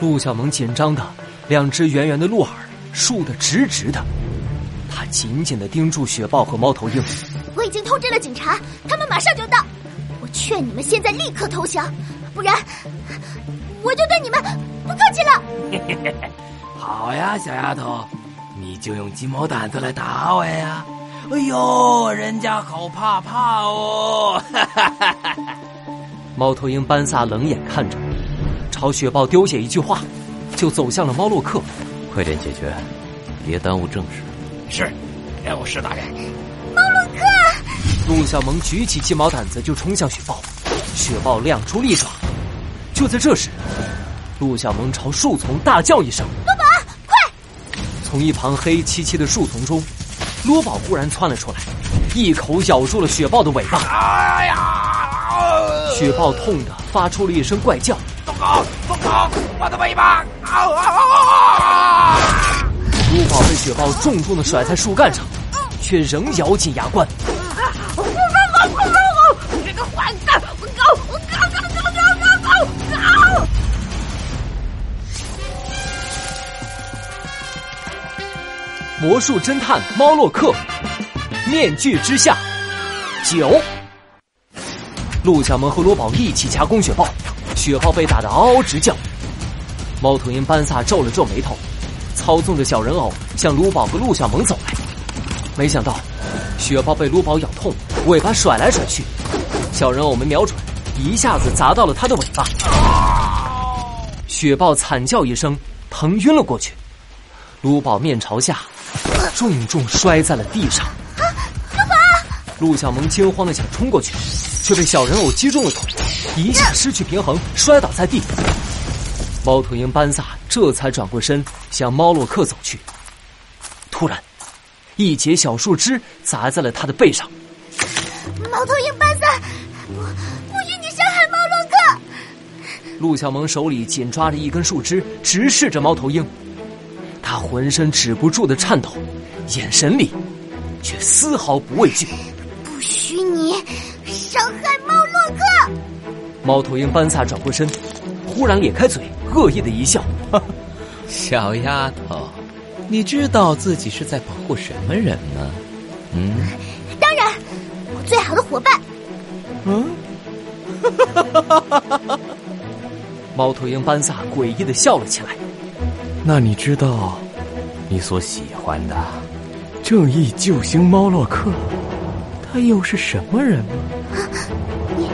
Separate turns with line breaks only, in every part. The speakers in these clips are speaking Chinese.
陆小萌紧张的，两只圆圆的鹿耳竖得直直的。他紧紧的盯住雪豹和猫头鹰。
我已经通知了警察，他们马上就到。我劝你们现在立刻投降，不然我就对你们不客气了。
好呀，小丫头，你就用鸡毛掸子来打我呀！哎呦，人家好怕怕哦！
猫头鹰班萨冷眼看着，朝雪豹丢下一句话，就走向了猫洛克。
快点解决，别耽误正事。
是，任务是大人。
猫洛克，
陆小萌举起鸡毛掸子就冲向雪豹，雪豹亮出利爪。就在这时，陆小萌朝树丛大叫一声：“
罗宝，快！”
从一旁黑漆漆的树丛中，罗宝忽然窜了出来，一口咬住了雪豹的尾巴。哎呀！雪豹痛得发出了一声怪叫：“
松口，松口，我的尾巴！”啊啊啊！
卢宝被雪豹重重的甩在树干上，却仍咬紧牙关。
这个坏蛋！我搞，我搞，搞，搞，搞，搞，搞！
魔术侦探猫洛克，面具之下，九。陆小萌和罗宝一起夹攻雪豹，雪豹被打得嗷嗷直叫。猫头鹰班萨皱了皱眉头。操纵着小人偶向卢宝和陆小萌走来，没想到雪豹被卢宝咬痛，尾巴甩来甩去，小人偶没瞄准，一下子砸到了他的尾巴，雪豹惨叫一声，疼晕了过去，卢宝面朝下，重重摔在了地上。
卢宝，
陆小萌惊慌的想冲过去，却被小人偶击中了腿，一下失去平衡，摔倒在地。猫头鹰班萨这才转过身向猫洛克走去。突然，一截小树枝砸在了他的背上。
猫头鹰班萨，不，不许你伤害猫洛克！
陆小萌手里紧抓着一根树枝，直视着猫头鹰。他浑身止不住的颤抖，眼神里却丝毫不畏惧。
伤害猫洛克！
猫头鹰班萨转过身，忽然咧开嘴。恶意的一笑，
小丫头，你知道自己是在保护什么人吗？
嗯，当然，我最好的伙伴。
嗯，猫头鹰班萨诡异的笑了起来。
那你知道你所喜欢的正义救星猫洛克，他又是什么人吗？
你，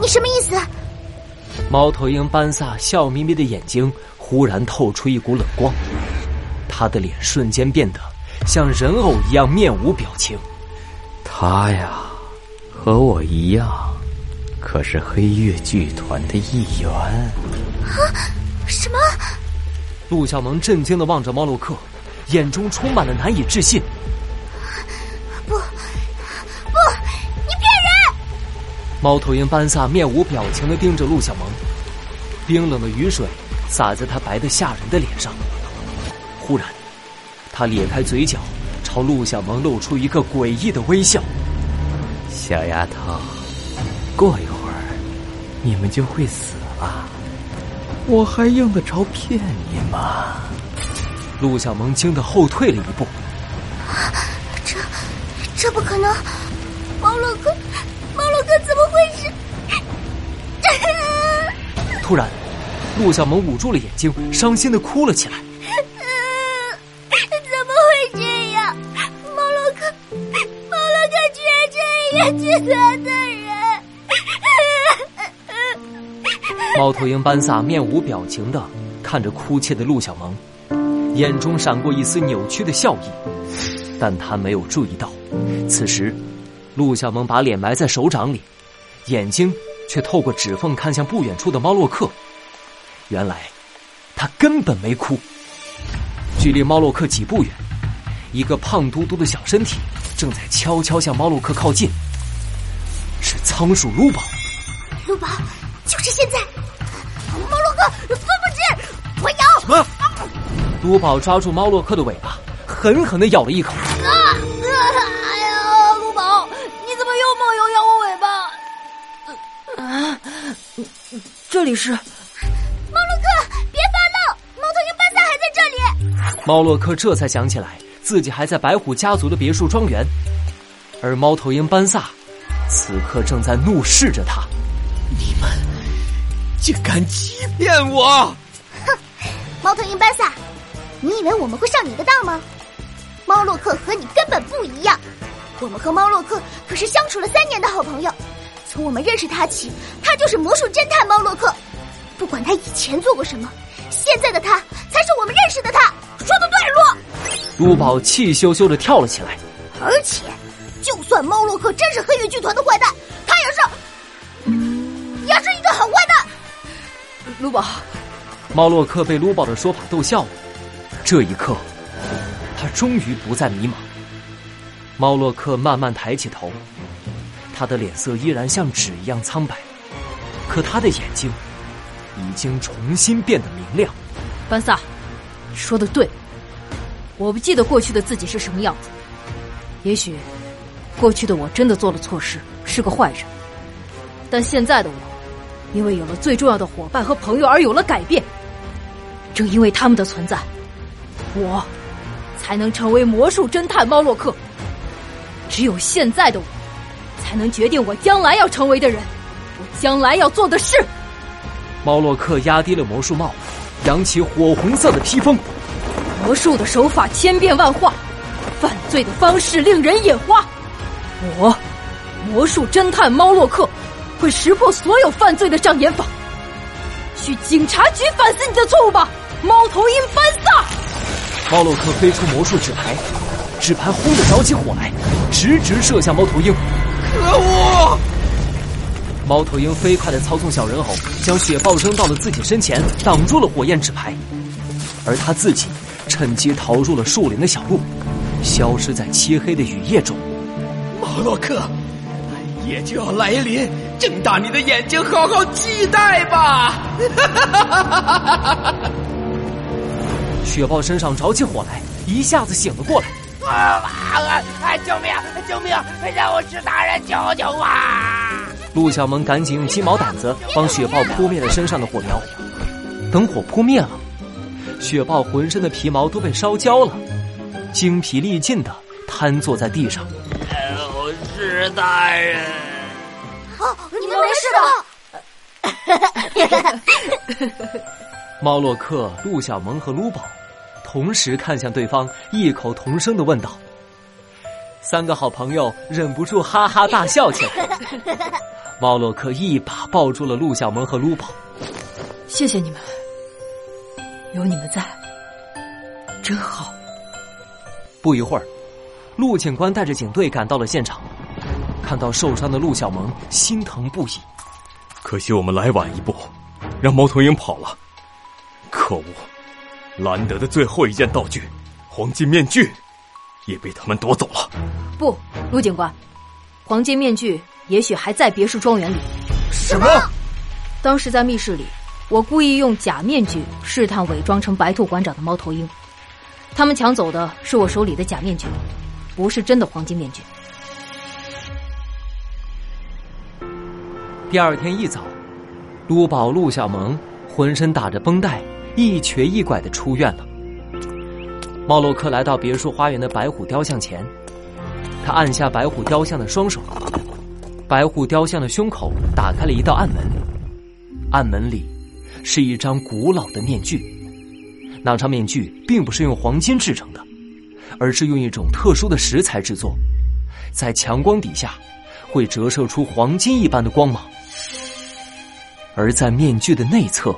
你什么意思？
猫头鹰班萨笑眯眯的眼睛忽然透出一股冷光，他的脸瞬间变得像人偶一样面无表情。
他呀，和我一样，可是黑月剧团的一员。
啊？什么？
陆小萌震惊的望着猫洛克，眼中充满了难以置信。猫头鹰班萨面无表情的盯着陆小萌，冰冷的雨水洒在他白的吓人的脸上。忽然，他咧开嘴角，朝陆小萌露出一个诡异的微笑。
小丫头，过一会儿你们就会死了，我还用得着骗你吗？
陆小萌惊得后退了一步。
这，这不可能！猫洛哥。
突然，陆小萌捂住了眼睛，伤心的哭了起来。
怎么会这样？猫洛克，猫洛克居然这样剧团的人！
猫头鹰班萨面无表情的看着哭泣的陆小萌，眼中闪过一丝扭曲的笑意，但他没有注意到，此时。陆小萌把脸埋在手掌里，眼睛却透过指缝看向不远处的猫洛克。原来，他根本没哭。距离猫洛克几步远，一个胖嘟嘟的小身体正在悄悄向猫洛克靠近。是仓鼠卢宝。
卢宝，就是现在！猫洛克，分不清，我咬！
什么卢宝抓住猫洛克的尾巴，狠狠的咬了一口。
这里是，猫
洛克，别发愣，
猫头鹰班萨还在这里，猫洛克这才想起来自己还在白虎家族的别墅庄园，而猫头鹰班萨此刻正在怒视着他。
你们竟敢欺骗我！
哼，猫头鹰班萨，你以为我们会上你的当吗？猫洛克和你根本不一样，我们和猫洛克可是相处了三年的好朋友。从我们认识他起，他就是魔术侦探猫洛克。不管他以前做过什么，现在的他才是我们认识的他。说的对，
洛。卢宝气羞羞的跳了起来。
而且，就算猫洛克真是黑羽剧团的坏蛋，他也是，也是一个好坏蛋。
卢宝，
猫洛克被卢宝的说法逗笑了。这一刻，他终于不再迷茫。猫洛克慢慢抬起头。他的脸色依然像纸一样苍白，可他的眼睛已经重新变得明亮。
班萨，说的对，我不记得过去的自己是什么样子。也许，过去的我真的做了错事，是个坏人。但现在的我，因为有了最重要的伙伴和朋友而有了改变。正因为他们的存在，我才能成为魔术侦探猫洛克。只有现在的我。才能决定我将来要成为的人，我将来要做的事。
猫洛克压低了魔术帽，扬起火红色的披风。
魔术的手法千变万化，犯罪的方式令人眼花。我，魔术侦探猫洛克，会识破所有犯罪的障眼法。去警察局反思你的错误吧，猫头鹰班萨。
猫洛克飞出魔术纸牌，纸牌轰的着起火来，直直射向猫头鹰。
可恶！
猫头鹰飞快的操纵小人偶，将雪豹扔到了自己身前，挡住了火焰纸牌，而他自己趁机逃入了树林的小路，消失在漆黑的雨夜中。
马洛克，暗夜就要来临，睁大你的眼睛，好好期待吧！
雪豹身上着起火来，一下子醒了过来。
啊啊啊！救命！救命！让我吃大人！救救我！
陆小萌赶紧用鸡毛掸子帮雪豹扑灭了身上的火苗。等火扑灭了，雪豹浑身的皮毛都被烧焦了，精疲力尽的瘫坐在地上。
我是大人。
好，你们没
事吧？猫洛克、陆小萌和卢宝。同时看向对方，异口同声的问道：“三个好朋友忍不住哈哈大笑起来。”猫洛克一把抱住了陆小萌和卢宝，
谢谢你们，有你们在，真好。
不一会儿，陆警官带着警队赶到了现场，看到受伤的陆小萌，心疼不已。
可惜我们来晚一步，让猫头鹰跑了，可恶！兰德的最后一件道具——黄金面具，也被他们夺走了。
不，陆警官，黄金面具也许还在别墅庄园里。
什么？
当时在密室里，我故意用假面具试探伪装成白兔馆长的猫头鹰，他们抢走的是我手里的假面具，不是真的黄金面具。
第二天一早，陆宝、陆小萌浑身打着绷带。一瘸一拐的出院了。猫洛克来到别墅花园的白虎雕像前，他按下白虎雕像的双手，白虎雕像的胸口打开了一道暗门，暗门里是一张古老的面具。那张面具并不是用黄金制成的，而是用一种特殊的石材制作，在强光底下会折射出黄金一般的光芒，而在面具的内侧。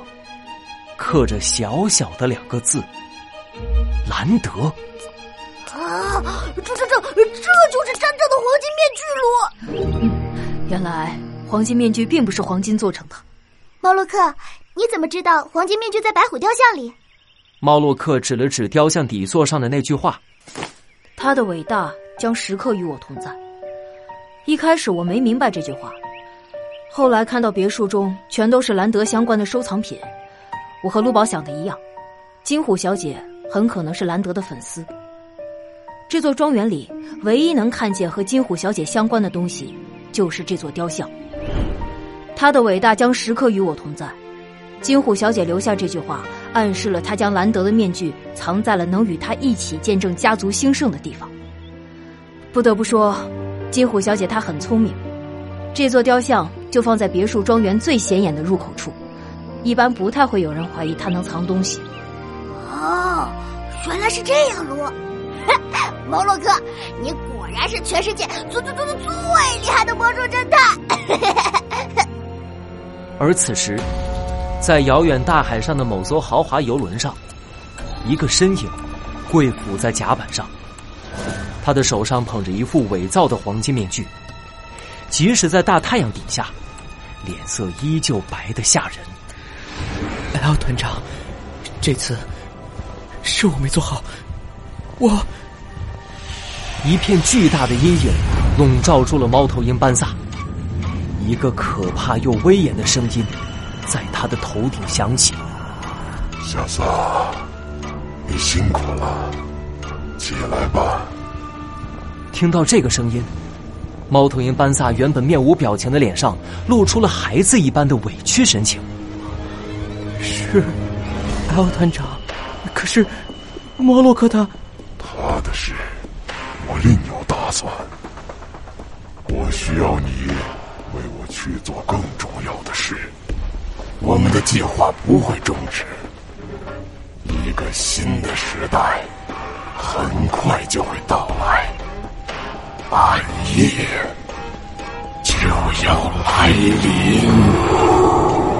刻着小小的两个字“兰德”
啊！这这这这就是真正的黄金面具
喽！原来黄金面具并不是黄金做成的。
猫洛克，你怎么知道黄金面具在白虎雕像里？
猫洛克指了指雕像底座上的那句话：“
他的伟大将时刻与我同在。”一开始我没明白这句话，后来看到别墅中全都是兰德相关的收藏品。我和陆宝想的一样，金虎小姐很可能是兰德的粉丝。这座庄园里唯一能看见和金虎小姐相关的东西，就是这座雕像。她的伟大将时刻与我同在，金虎小姐留下这句话，暗示了她将兰德的面具藏在了能与他一起见证家族兴盛的地方。不得不说，金虎小姐她很聪明。这座雕像就放在别墅庄园最显眼的入口处，一般不太会有人怀疑他能藏东西。
哦，原来是这样，卢。毛洛克，你果然是全世界最最最最厉害的魔术侦探。
而此时，在遥远大海上的某艘豪华游轮上，一个身影跪伏在甲板上，他的手上捧着一副伪造的黄金面具，即使在大太阳底下，脸色依旧白的吓人。
L 团长，这次是我没做好，我。
一片巨大的阴影笼罩住了猫头鹰班萨，一个可怕又威严的声音在他的头顶响起：“
小萨，你辛苦了，起来吧。”
听到这个声音，猫头鹰班萨原本面无表情的脸上露出了孩子一般的委屈神情。
是，L 团长，可是摩洛克他，
他的事。我另有打算，我需要你为我去做更重要的事。我们的计划不会终止，一个新的时代很快就会到来，暗夜就要来临。